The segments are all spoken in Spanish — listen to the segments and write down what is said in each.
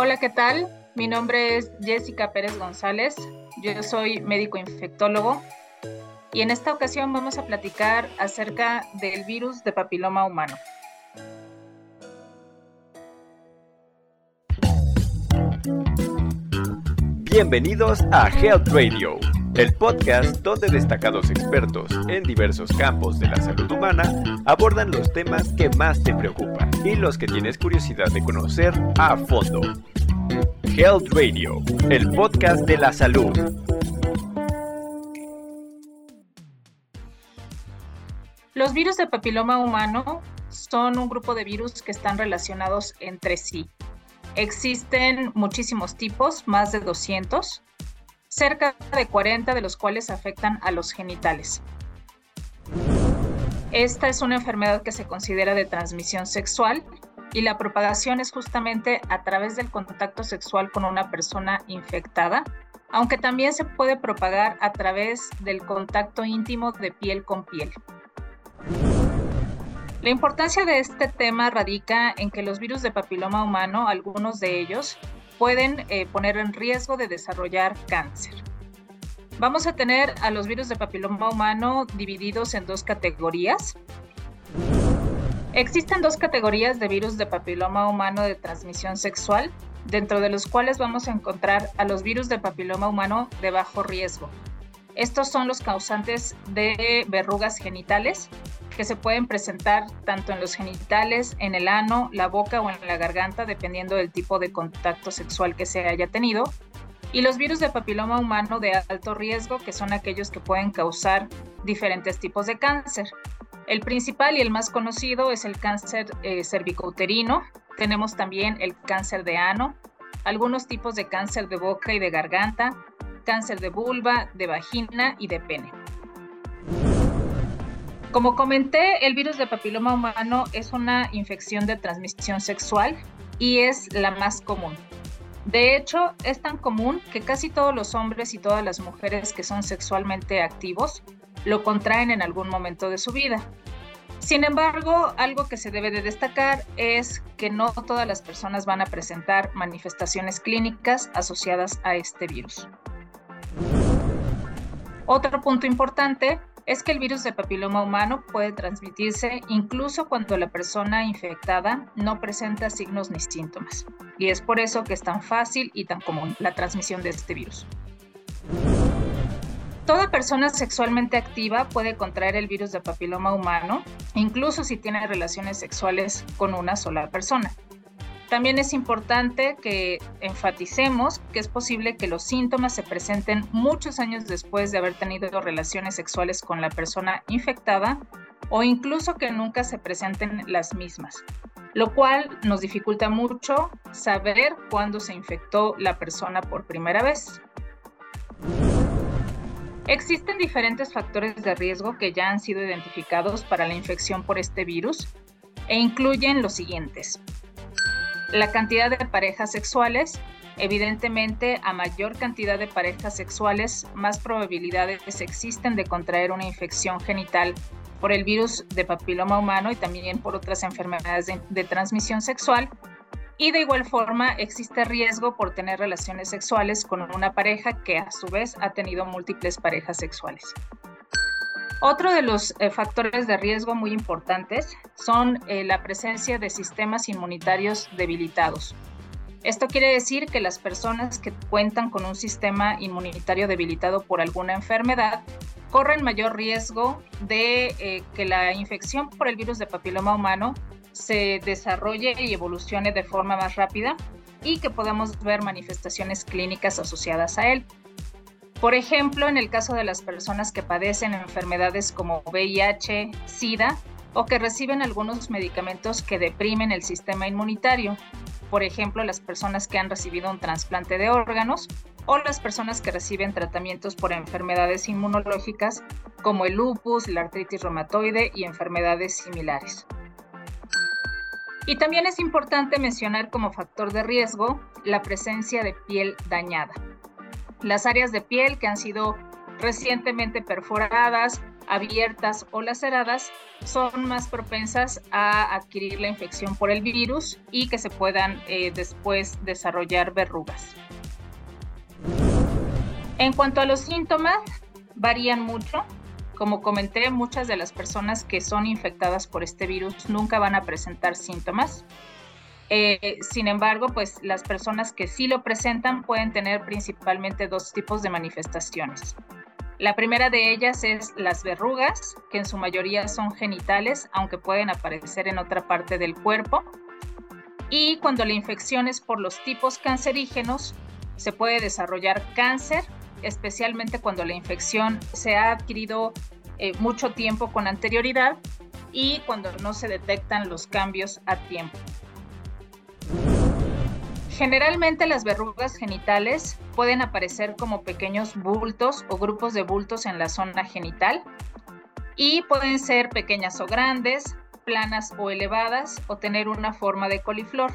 Hola, ¿qué tal? Mi nombre es Jessica Pérez González. Yo soy médico infectólogo y en esta ocasión vamos a platicar acerca del virus de papiloma humano. Bienvenidos a Health Radio, el podcast donde destacados expertos en diversos campos de la salud humana abordan los temas que más te preocupan y los que tienes curiosidad de conocer a fondo. Health Radio, el podcast de la salud. Los virus de papiloma humano son un grupo de virus que están relacionados entre sí. Existen muchísimos tipos, más de 200, cerca de 40 de los cuales afectan a los genitales. Esta es una enfermedad que se considera de transmisión sexual y la propagación es justamente a través del contacto sexual con una persona infectada, aunque también se puede propagar a través del contacto íntimo de piel con piel. La importancia de este tema radica en que los virus de papiloma humano, algunos de ellos, pueden eh, poner en riesgo de desarrollar cáncer. Vamos a tener a los virus de papiloma humano divididos en dos categorías. Existen dos categorías de virus de papiloma humano de transmisión sexual, dentro de los cuales vamos a encontrar a los virus de papiloma humano de bajo riesgo. Estos son los causantes de verrugas genitales que se pueden presentar tanto en los genitales, en el ano, la boca o en la garganta, dependiendo del tipo de contacto sexual que se haya tenido. Y los virus de papiloma humano de alto riesgo, que son aquellos que pueden causar diferentes tipos de cáncer. El principal y el más conocido es el cáncer eh, cervicouterino. Tenemos también el cáncer de ano, algunos tipos de cáncer de boca y de garganta, cáncer de vulva, de vagina y de pene. Como comenté, el virus de papiloma humano es una infección de transmisión sexual y es la más común. De hecho, es tan común que casi todos los hombres y todas las mujeres que son sexualmente activos lo contraen en algún momento de su vida. Sin embargo, algo que se debe de destacar es que no todas las personas van a presentar manifestaciones clínicas asociadas a este virus. Otro punto importante es que el virus de papiloma humano puede transmitirse incluso cuando la persona infectada no presenta signos ni síntomas. Y es por eso que es tan fácil y tan común la transmisión de este virus. Toda persona sexualmente activa puede contraer el virus de papiloma humano, incluso si tiene relaciones sexuales con una sola persona. También es importante que enfaticemos que es posible que los síntomas se presenten muchos años después de haber tenido relaciones sexuales con la persona infectada o incluso que nunca se presenten las mismas, lo cual nos dificulta mucho saber cuándo se infectó la persona por primera vez. Existen diferentes factores de riesgo que ya han sido identificados para la infección por este virus e incluyen los siguientes. La cantidad de parejas sexuales, evidentemente a mayor cantidad de parejas sexuales, más probabilidades existen de contraer una infección genital por el virus de papiloma humano y también por otras enfermedades de, transmisión sexual. Y de igual forma existe riesgo por tener relaciones sexuales con una pareja que a su vez ha tenido múltiples parejas sexuales. Otro de los eh, factores de riesgo muy importantes son eh, la presencia de sistemas inmunitarios debilitados. Esto quiere decir que las personas que cuentan con un sistema inmunitario debilitado por alguna enfermedad corren mayor riesgo de eh, que la infección por el virus de papiloma humano se desarrolle y evolucione de forma más rápida y que podamos ver manifestaciones clínicas asociadas a él. Por ejemplo, en el caso de las personas que padecen enfermedades como VIH, SIDA o que reciben algunos medicamentos que deprimen el sistema inmunitario, por ejemplo, las personas que han recibido un trasplante de órganos o las personas que reciben tratamientos por enfermedades inmunológicas como el lupus, la artritis reumatoide y enfermedades similares. Y también es importante mencionar como factor de riesgo la presencia de piel dañada las áreas de piel que han sido recientemente perforadas, abiertas o laceradas son más propensas a adquirir la infección por el virus y que se puedan eh, después desarrollar verrugas. En cuanto a los síntomas, varían mucho. Como comenté, muchas de las personas que son infectadas por este virus nunca van a presentar síntomas. Eh, sin embargo, pues las personas que sí lo presentan pueden tener principalmente dos tipos de manifestaciones. La primera de ellas es las verrugas, que en su mayoría son genitales, aunque pueden aparecer en otra parte del cuerpo. Y cuando la infección es por los tipos cancerígenos, se puede desarrollar cáncer especialmente cuando la infección se ha adquirido eh, mucho tiempo con anterioridad y cuando no se detectan los cambios a tiempo. Generalmente las verrugas genitales pueden aparecer como pequeños bultos o grupos de bultos en la zona genital y pueden ser pequeñas o grandes, planas o elevadas o tener una forma de coliflor.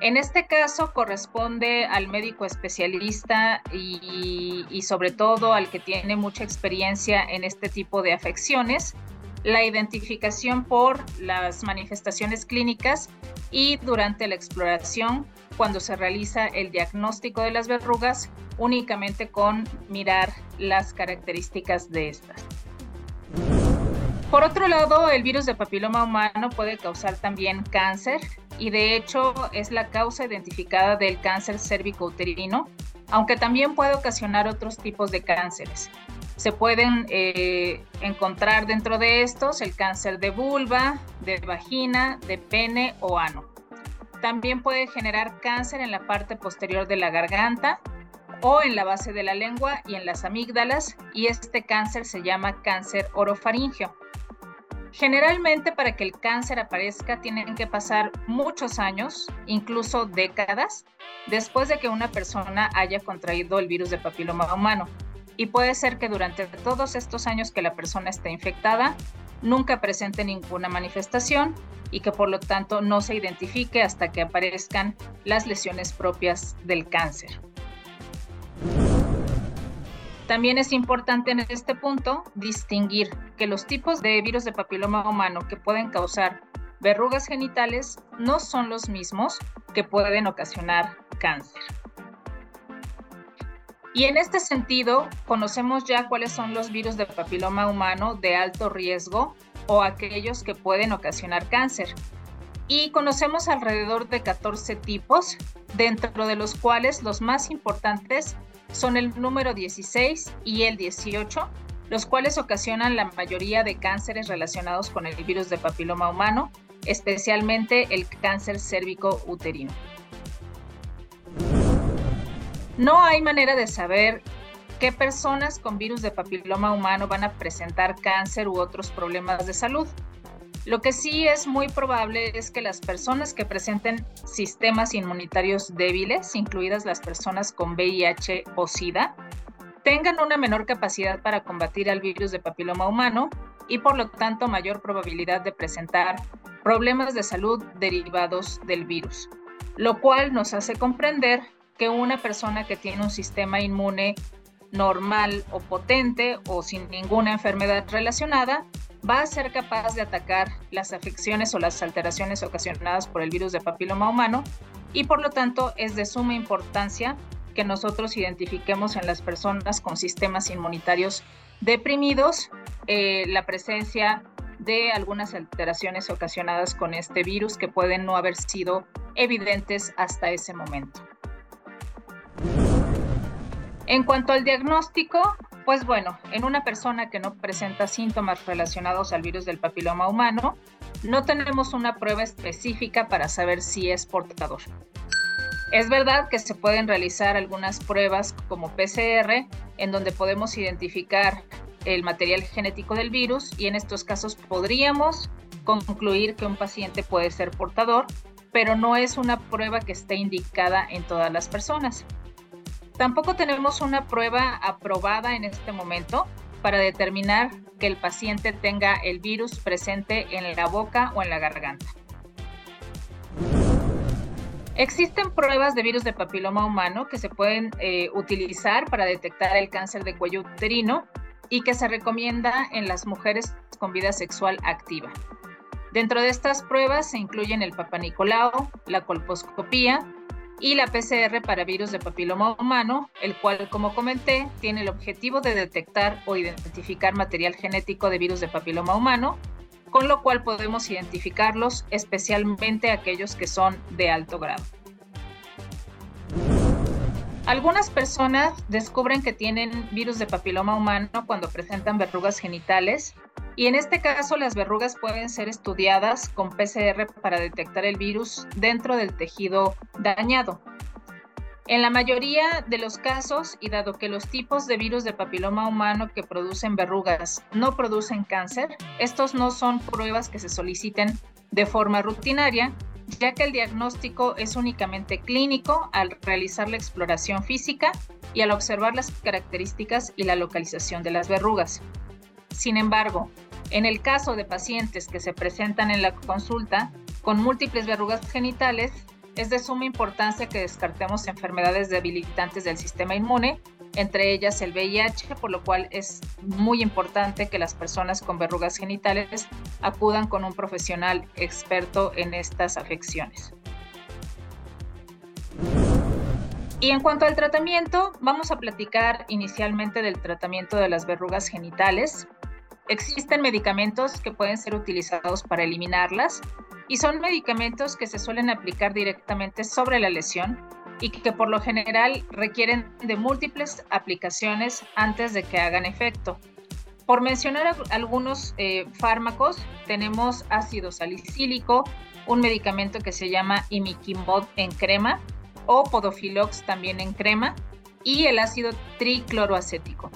En este caso corresponde al médico especialista y, sobre todo al que tiene mucha experiencia en este tipo de afecciones, la identificación por las manifestaciones clínicas y durante la exploración cuando se realiza el diagnóstico de las verrugas únicamente con mirar las características de estas. Por otro lado, el virus de papiloma humano puede causar también cáncer y de hecho es la causa identificada del cáncer cérvico-uterino, aunque también puede ocasionar otros tipos de cánceres. Se pueden eh, encontrar dentro de estos el cáncer de vulva, de vagina, de pene o ano. También puede generar cáncer en la parte posterior de la garganta o en la base de la lengua y en las amígdalas y este cáncer se llama cáncer orofaringeo. Generalmente para que el cáncer aparezca tienen que pasar muchos años, incluso décadas, después de que una persona haya contraído el virus de papiloma humano. Y puede ser que durante todos estos años que la persona esté infectada, nunca presente ninguna manifestación y que por lo tanto no se identifique hasta que aparezcan las lesiones propias del cáncer. También es importante en este punto distinguir que los tipos de virus de papiloma humano que pueden causar verrugas genitales no son los mismos que pueden ocasionar cáncer. Y en este sentido, conocemos ya cuáles son los virus de papiloma humano de alto riesgo o aquellos que pueden ocasionar cáncer. Y conocemos alrededor de 14 tipos, dentro de los cuales los más importantes son el número 16 y el 18, los cuales ocasionan la mayoría de cánceres relacionados con el virus de papiloma humano, especialmente el cáncer cérvico uterino. No hay manera de saber qué personas con virus de papiloma humano van a presentar cáncer u otros problemas de salud. Lo que sí es muy probable es que las personas que presenten sistemas inmunitarios débiles, incluidas las personas con VIH o SIDA, tengan una menor capacidad para combatir al virus de papiloma humano y por lo tanto mayor probabilidad de presentar problemas de salud derivados del virus, lo cual nos hace comprender que una persona que tiene un sistema inmune normal o potente o sin ninguna enfermedad relacionada va a ser capaz de atacar las afecciones o las alteraciones ocasionadas por el virus de papiloma humano y por lo tanto es de suma importancia que nosotros identifiquemos en las personas con sistemas inmunitarios deprimidos eh, la presencia de algunas alteraciones ocasionadas con este virus que pueden no haber sido evidentes hasta ese momento. En cuanto al diagnóstico, pues bueno, en una persona que no presenta síntomas relacionados al virus del papiloma humano, no tenemos una prueba específica para saber si es portador. Es verdad que se pueden realizar algunas pruebas como PCR en donde podemos identificar el material genético del virus y en estos casos podríamos concluir que un paciente puede ser portador, pero no es una prueba que esté indicada en todas las personas. Tampoco tenemos una prueba aprobada en este momento para determinar que el paciente tenga el virus presente en la boca o en la garganta. Existen pruebas de virus de papiloma humano que se pueden eh, utilizar para detectar el cáncer de cuello uterino y que se recomienda en las mujeres con vida sexual activa. Dentro de estas pruebas se incluyen el papanicolao, la colposcopía y la PCR para virus de papiloma humano, el cual, como comenté, tiene el objetivo de detectar o identificar material genético de virus de papiloma humano, con lo cual podemos identificarlos, especialmente aquellos que son de alto grado. Algunas personas descubren que tienen virus de papiloma humano cuando presentan verrugas genitales y en este caso las verrugas pueden ser estudiadas con PCR para detectar el virus dentro del tejido dañado. En la mayoría de los casos, y dado que los tipos de virus de papiloma humano que producen verrugas no producen cáncer, estos no son pruebas que se soliciten de forma rutinaria, ya que el diagnóstico es únicamente clínico al realizar la exploración física y al observar las características y la localización de las verrugas. Sin embargo, en el caso de pacientes que se presentan en la consulta con múltiples verrugas genitales, es de suma importancia que descartemos enfermedades debilitantes del sistema inmune entre ellas el VIH, por lo cual es muy importante que las personas con verrugas genitales acudan con un profesional experto en estas afecciones. Y en cuanto al tratamiento, vamos a platicar inicialmente del tratamiento de las verrugas genitales. Existen medicamentos que pueden ser utilizados para eliminarlas y son medicamentos que se suelen aplicar directamente sobre la lesión y que por lo general requieren de múltiples aplicaciones antes de que hagan efecto. Por mencionar algunos eh, fármacos, tenemos ácido salicílico, un medicamento que se llama imiquimod en crema o podofilox también en crema y el ácido tricloroacético.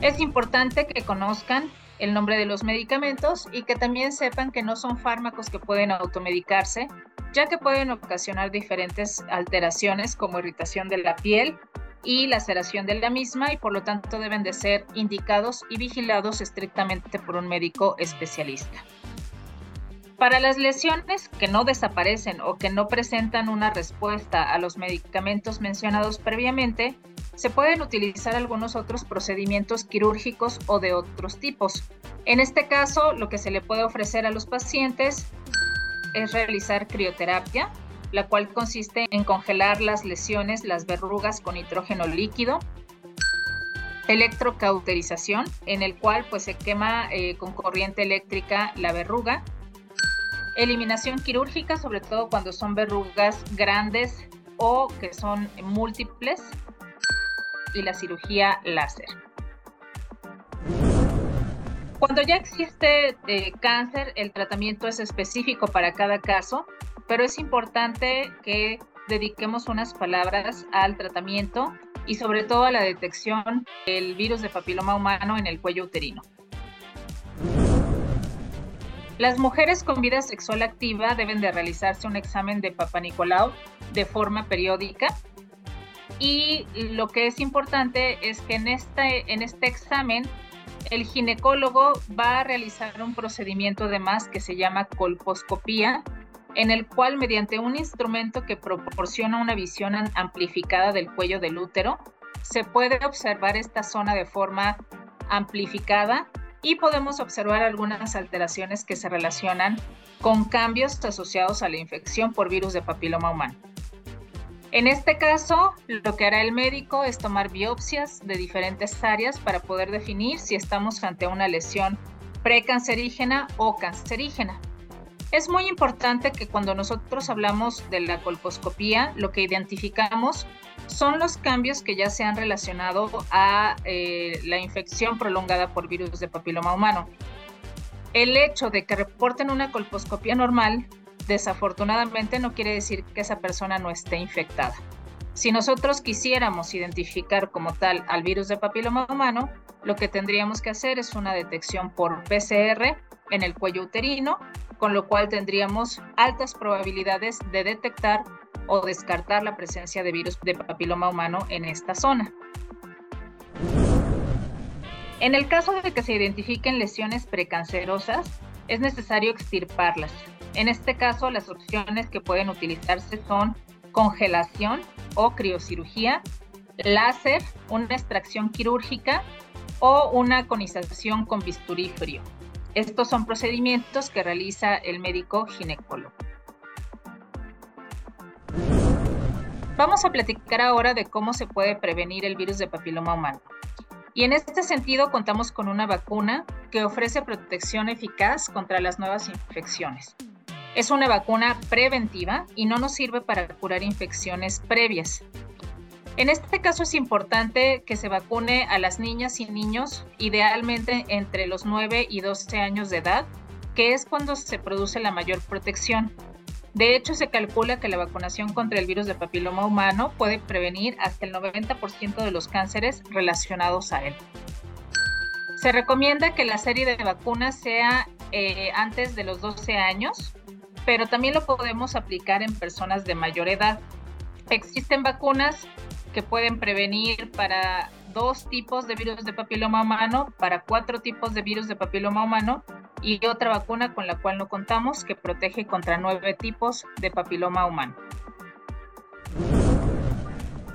Es importante que conozcan el nombre de los medicamentos y que también sepan que no son fármacos que pueden automedicarse, ya que pueden ocasionar diferentes alteraciones como irritación de la piel y laceración de la misma y por lo tanto deben de ser indicados y vigilados estrictamente por un médico especialista. Para las lesiones que no desaparecen o que no presentan una respuesta a los medicamentos mencionados previamente, se pueden utilizar algunos otros procedimientos quirúrgicos o de otros tipos. En este caso, lo que se le puede ofrecer a los pacientes es realizar crioterapia, la cual consiste en congelar las lesiones, las verrugas con nitrógeno líquido, electrocauterización, en el cual pues se quema eh, con corriente eléctrica la verruga, eliminación quirúrgica, sobre todo cuando son verrugas grandes o que son múltiples, y la cirugía láser. Cuando ya existe eh, cáncer, el tratamiento es específico para cada caso, pero es importante que dediquemos unas palabras al tratamiento y sobre todo a la detección del virus de papiloma humano en el cuello uterino. Las mujeres con vida sexual activa deben de realizarse un examen de Papa Nicolau de forma periódica. Y lo que es importante es que en este, en este examen el ginecólogo va a realizar un procedimiento de más que se llama colposcopía, en el cual mediante un instrumento que proporciona una visión amplificada del cuello del útero, se puede observar esta zona de forma amplificada y podemos observar algunas alteraciones que se relacionan con cambios asociados a la infección por virus de papiloma humano. En este caso, lo que hará el médico es tomar biopsias de diferentes áreas para poder definir si estamos ante una lesión precancerígena o cancerígena. Es muy importante que cuando nosotros hablamos de la colposcopía, lo que identificamos son los cambios que ya se han relacionado a eh, la infección prolongada por virus de papiloma humano. El hecho de que reporten una colposcopía normal desafortunadamente no quiere decir que esa persona no esté infectada. Si nosotros quisiéramos identificar como tal al virus de papiloma humano, lo que tendríamos que hacer es una detección por PCR en el cuello uterino, con lo cual tendríamos altas probabilidades de detectar o descartar la presencia de virus de papiloma humano en esta zona. En el caso de que se identifiquen lesiones precancerosas, es necesario extirparlas, En este caso, las opciones que pueden utilizarse son congelación o criocirugía, láser, una extracción quirúrgica o una conización con bisturí frío. Estos son procedimientos que realiza el médico ginecólogo. Vamos a platicar ahora de cómo se puede prevenir el virus de papiloma humano. Y en este sentido contamos con una vacuna que ofrece protección eficaz contra las nuevas infecciones. Es una vacuna preventiva y no nos sirve para curar infecciones previas. En este caso es importante que se vacune a las niñas y niños, idealmente entre los 9 y 12 años de edad, que es cuando se produce la mayor protección. De hecho, se calcula que la vacunación contra el virus de papiloma humano puede prevenir hasta el 90% de los cánceres relacionados a él. Se recomienda que la serie de vacunas sea eh, antes de los 12 años, pero también lo podemos aplicar en personas de mayor edad. Existen vacunas que pueden prevenir para dos tipos de virus de papiloma humano, para cuatro tipos de virus de papiloma humano y otra vacuna con la cual no contamos que protege contra nueve tipos de papiloma humano.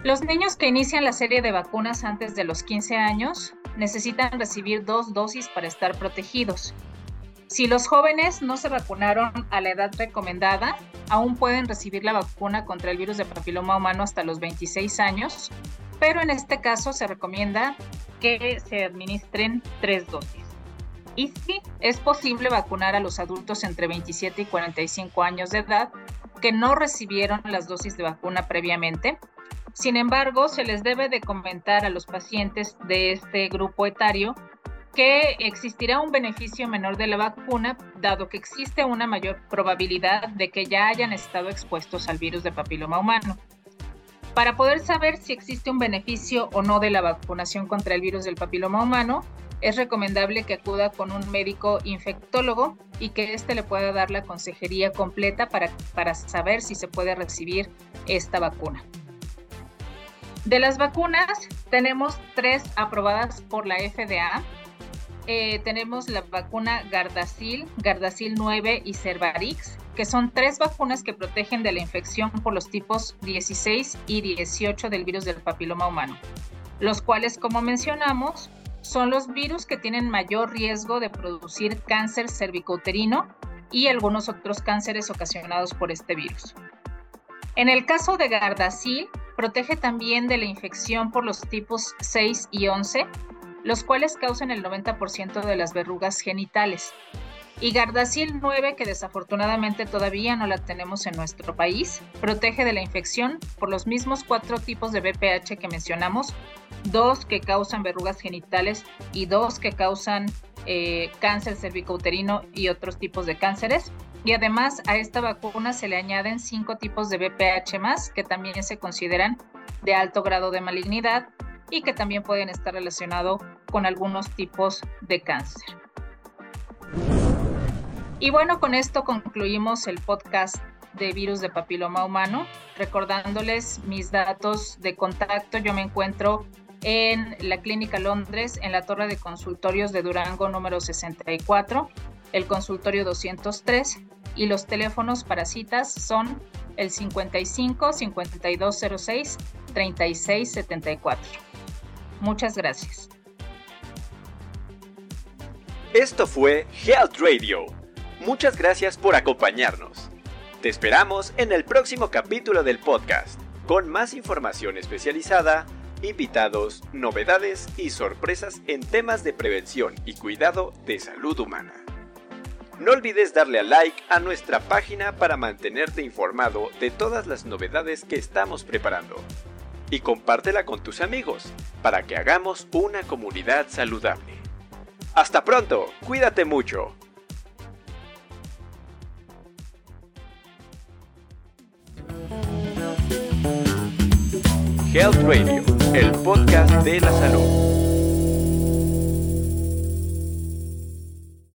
Los niños que inician la serie de vacunas antes de los 15 años necesitan recibir dos dosis para estar protegidos. Si los jóvenes no se vacunaron a la edad recomendada, aún pueden recibir la vacuna contra el virus de papiloma humano hasta los 26 años, pero en este caso se recomienda que se administren tres dosis. Y sí, es posible vacunar a los adultos entre 27 y 45 años de edad que no recibieron las dosis de vacuna previamente. Sin embargo, se les debe de comentar a los pacientes de este grupo etario que existirá un beneficio menor de la vacuna, dado que existe una mayor probabilidad de que ya hayan estado expuestos al virus de papiloma humano. Para poder saber si existe un beneficio o no de la vacunación contra el virus del papiloma humano, es recomendable que acuda con un médico infectólogo y que éste le pueda dar la consejería completa para, para saber si se puede recibir esta vacuna. De las vacunas, tenemos tres aprobadas por la FDA, eh, tenemos la vacuna Gardasil, Gardasil 9 y Cervarix, que son tres vacunas que protegen de la infección por los tipos 16 y 18 del virus del papiloma humano, los cuales, como mencionamos, son los virus que tienen mayor riesgo de producir cáncer cervicouterino y algunos otros cánceres ocasionados por este virus. En el caso de Gardasil, protege también de la infección por los tipos 6 y 11, los cuales causan el 90% de las verrugas genitales. Y Gardasil 9, que desafortunadamente todavía no la tenemos en nuestro país, protege de la infección por los mismos cuatro tipos de BPH que mencionamos, dos que causan verrugas genitales y dos que causan eh, cáncer cervicouterino y otros tipos de cánceres. Y además a esta vacuna se le añaden cinco tipos de BPH más que también se consideran de alto grado de malignidad y que también pueden estar relacionados con algunos tipos de cáncer. Y bueno, con esto concluimos el podcast de virus de papiloma humano. Recordándoles mis datos de contacto, yo me encuentro en la Clínica Londres, en la torre de consultorios de Durango número 64, el consultorio 203 y los teléfonos para citas son el 55 5206 3674. Muchas gracias. Esto fue Health Radio. Muchas gracias por acompañarnos. Te esperamos en el próximo capítulo del podcast, con más información especializada, invitados, novedades y sorpresas en temas de prevención y cuidado de salud humana. No olvides darle a like a nuestra página para mantenerte informado de todas las novedades que estamos preparando y compártela con tus amigos para que hagamos una comunidad saludable. Hasta pronto, cuídate mucho. Health Radio, el podcast de la salud.